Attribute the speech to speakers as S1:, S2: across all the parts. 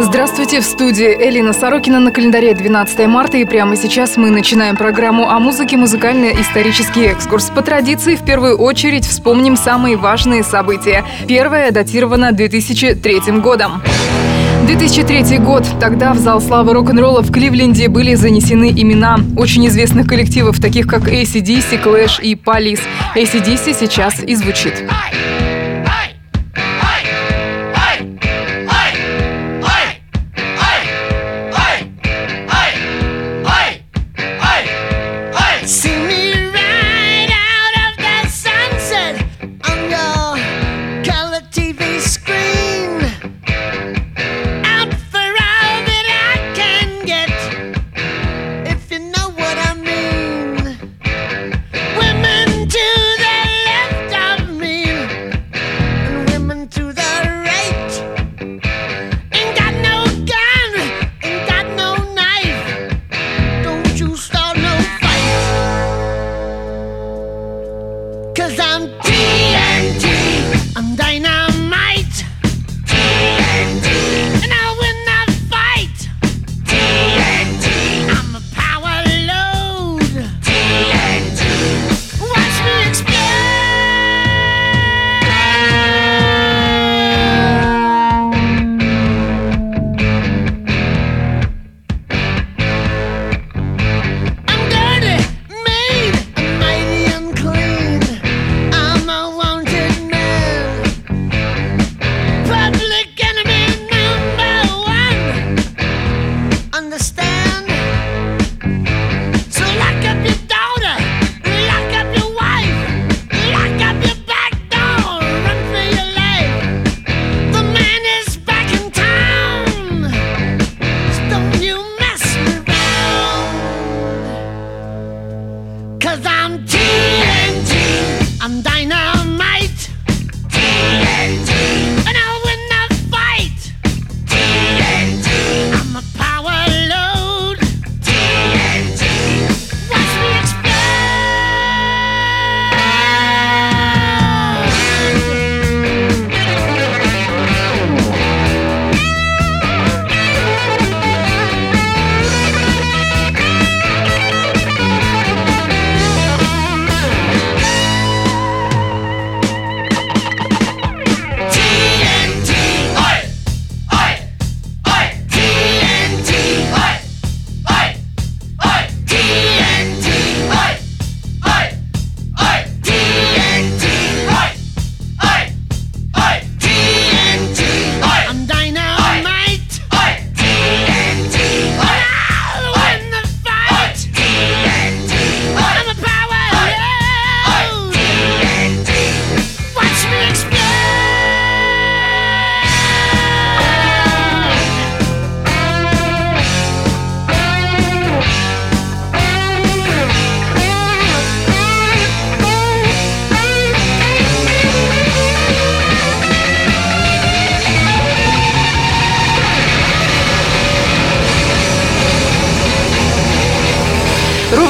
S1: Здравствуйте, в студии Элина Сорокина на календаре 12 марта и прямо сейчас мы начинаем программу о музыке «Музыкально-исторический экскурс». По традиции, в первую очередь вспомним самые важные события. Первое датировано 2003 годом. 2003 год. Тогда в зал славы рок-н-ролла в Кливленде были занесены имена очень известных коллективов, таких как ACDC, Clash и Police. ACDC сейчас и звучит.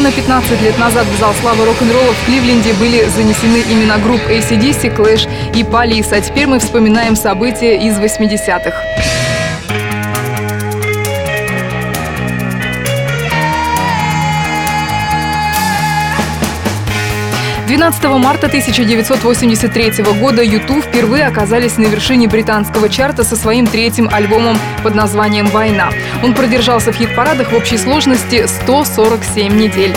S1: Ровно 15 лет назад в зал славы рок-н-ролла в Кливленде были занесены имена групп ACDC, Clash и Police. А теперь мы вспоминаем события из 80-х. 12 марта 1983 года YouTube впервые оказались на вершине британского чарта со своим третьим альбомом под названием «Война». Он продержался в хит-парадах в общей сложности 147 недель.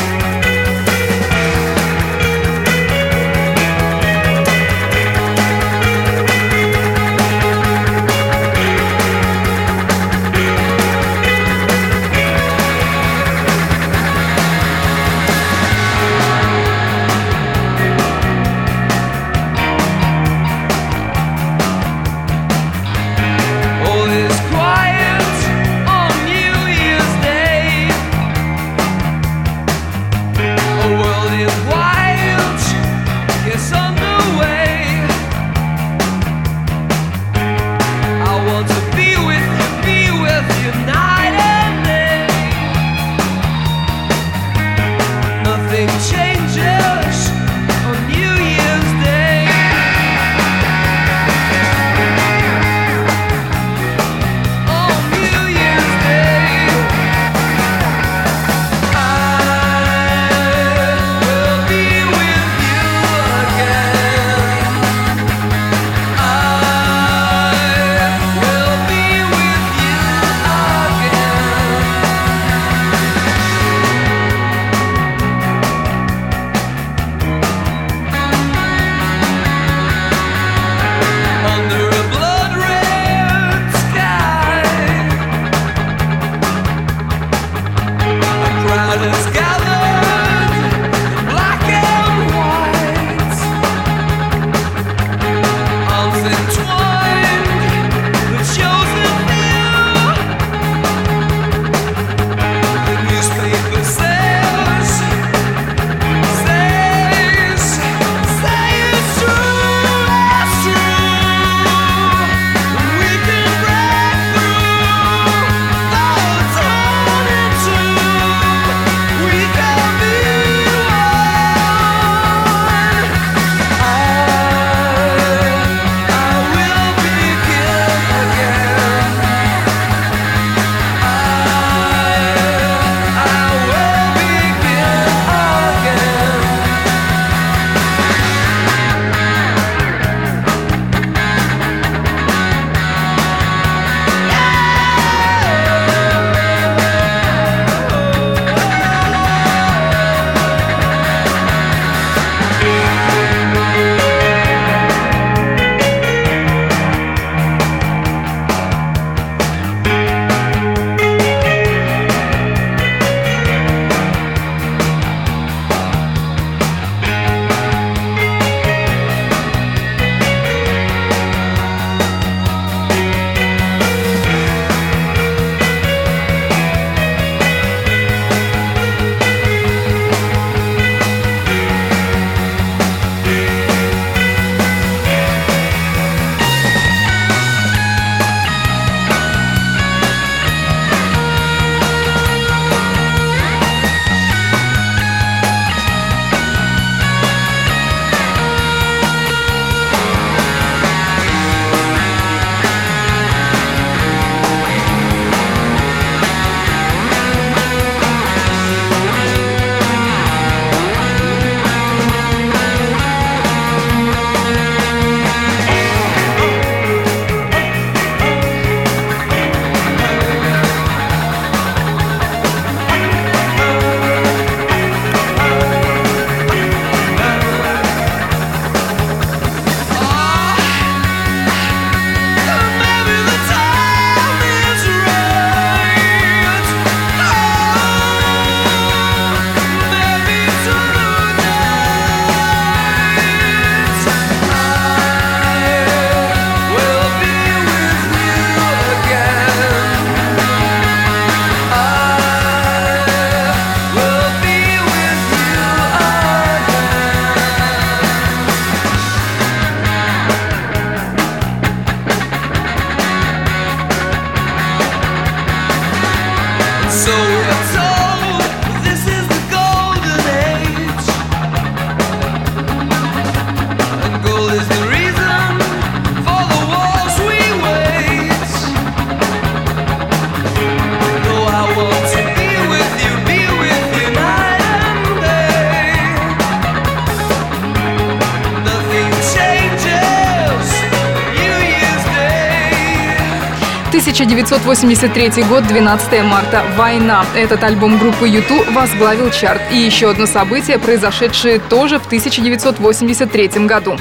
S2: 1983 год, 12 марта. «Война». Этот альбом группы YouTube возглавил чарт. И еще одно событие, произошедшее тоже в 1983 году.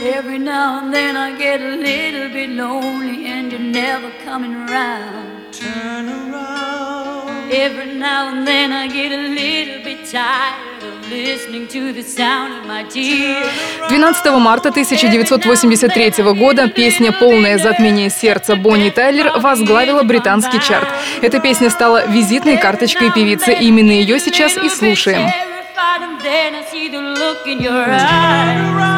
S3: Every now and then I get a little bit lonely and you're never coming around. Turn around. Every now and then I get a little bit tired
S2: 12 марта 1983 года песня «Полное затмение сердца» Бонни Тайлер возглавила британский чарт. Эта песня стала визитной карточкой певицы. Именно ее сейчас и слушаем.
S3: then I.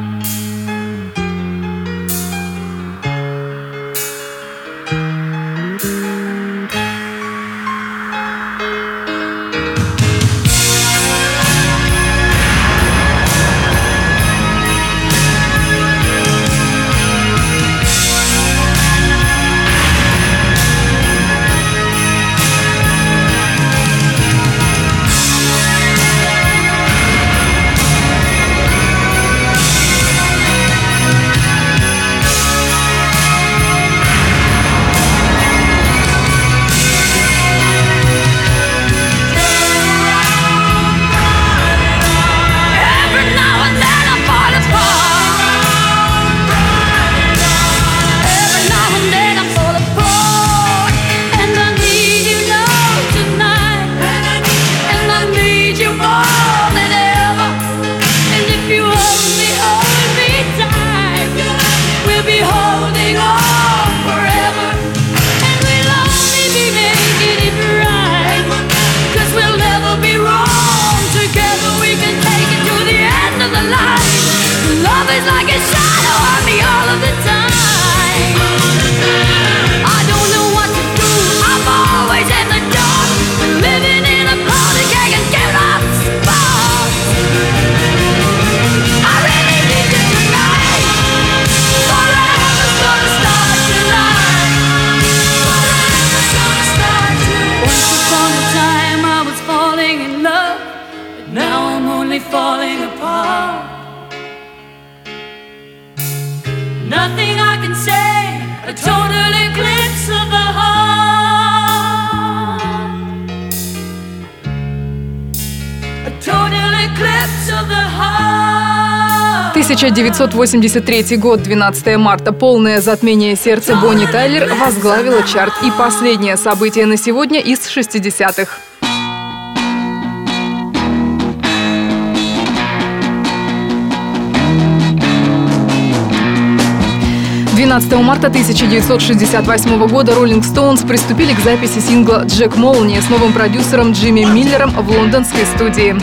S3: Nothing I can say, a total eclipse of the heart. A total eclipse of the heart.
S2: 1983 год, 12 марта, полное затмение сердца Бонни Тайлер возглавило чарт и последнее событие на сегодня из 60-х. 12 марта 1968 года Rolling Stones приступили к записи сингла «Джек Молния» с новым продюсером Джимми Миллером в лондонской студии.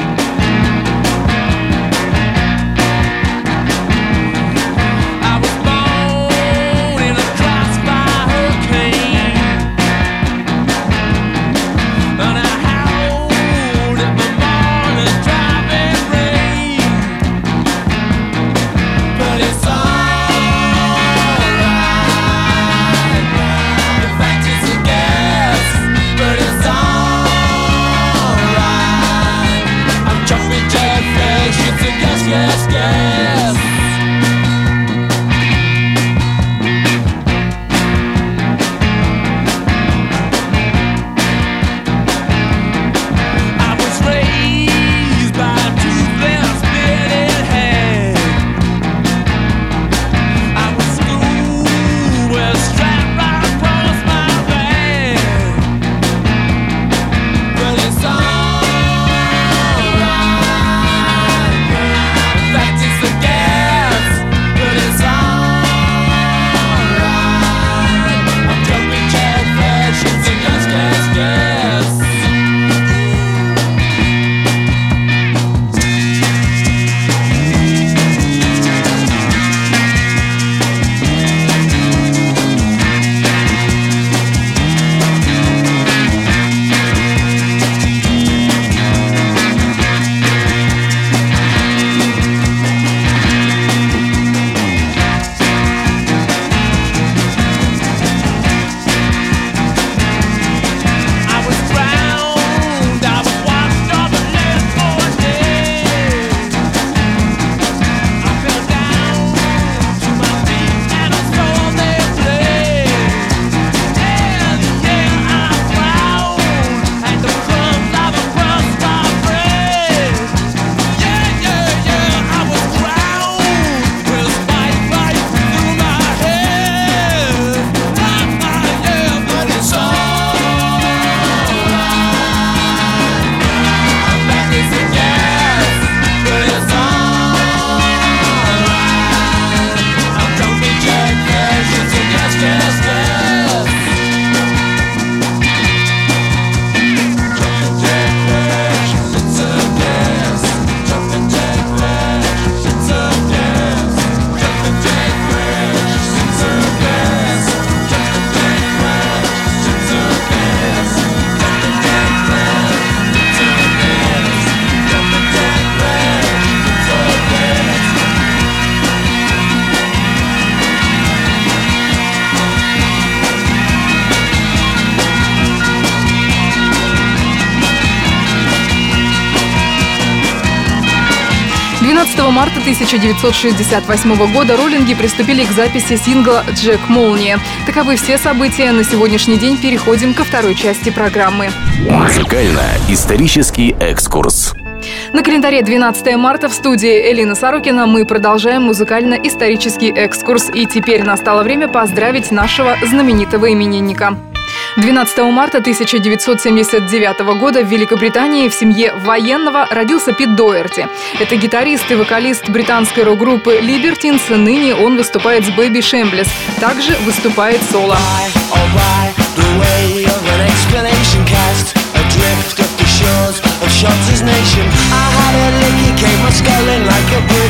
S2: Марта 1968 года роллинги приступили к записи сингла «Джек Молния». Таковы все события. На сегодняшний день переходим ко второй части программы.
S4: Музыкально-исторический экскурс.
S2: На календаре 12 марта в студии Элина Сорокина мы продолжаем музыкально-исторический экскурс. И теперь настало время поздравить нашего знаменитого именинника. 12 марта 1979 года в Великобритании в семье военного родился Пит Доерти. Это гитарист и вокалист британской рок-группы Libertines. Ныне он выступает с Baby Shambles. Также выступает соло.
S5: Oh shores of brick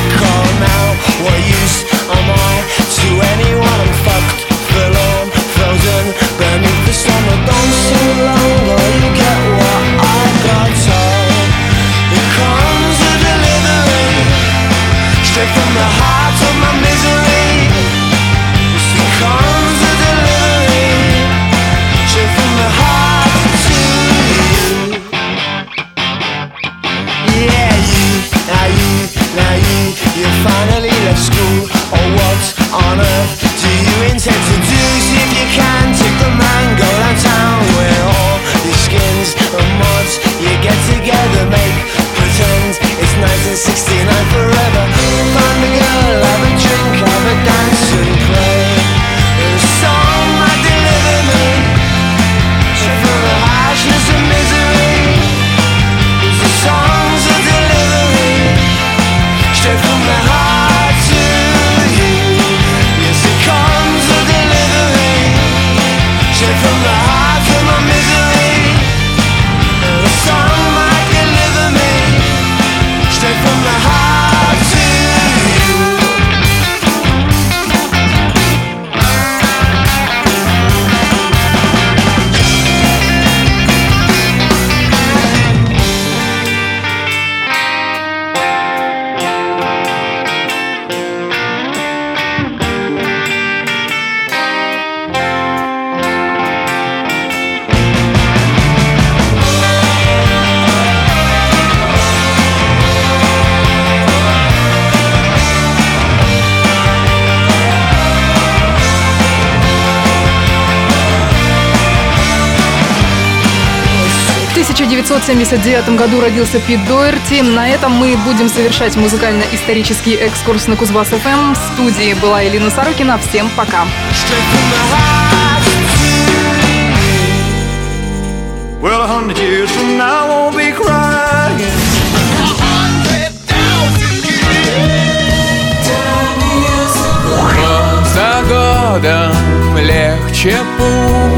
S2: 1979 году родился Пит Доерти. На этом мы будем завершать музыкально-исторический экскурс на Кузбасс ФМ. В студии была Элина Сорокина. Всем пока.
S6: Well, a hundred years from now, I won't be crying.
S7: За годом легче путь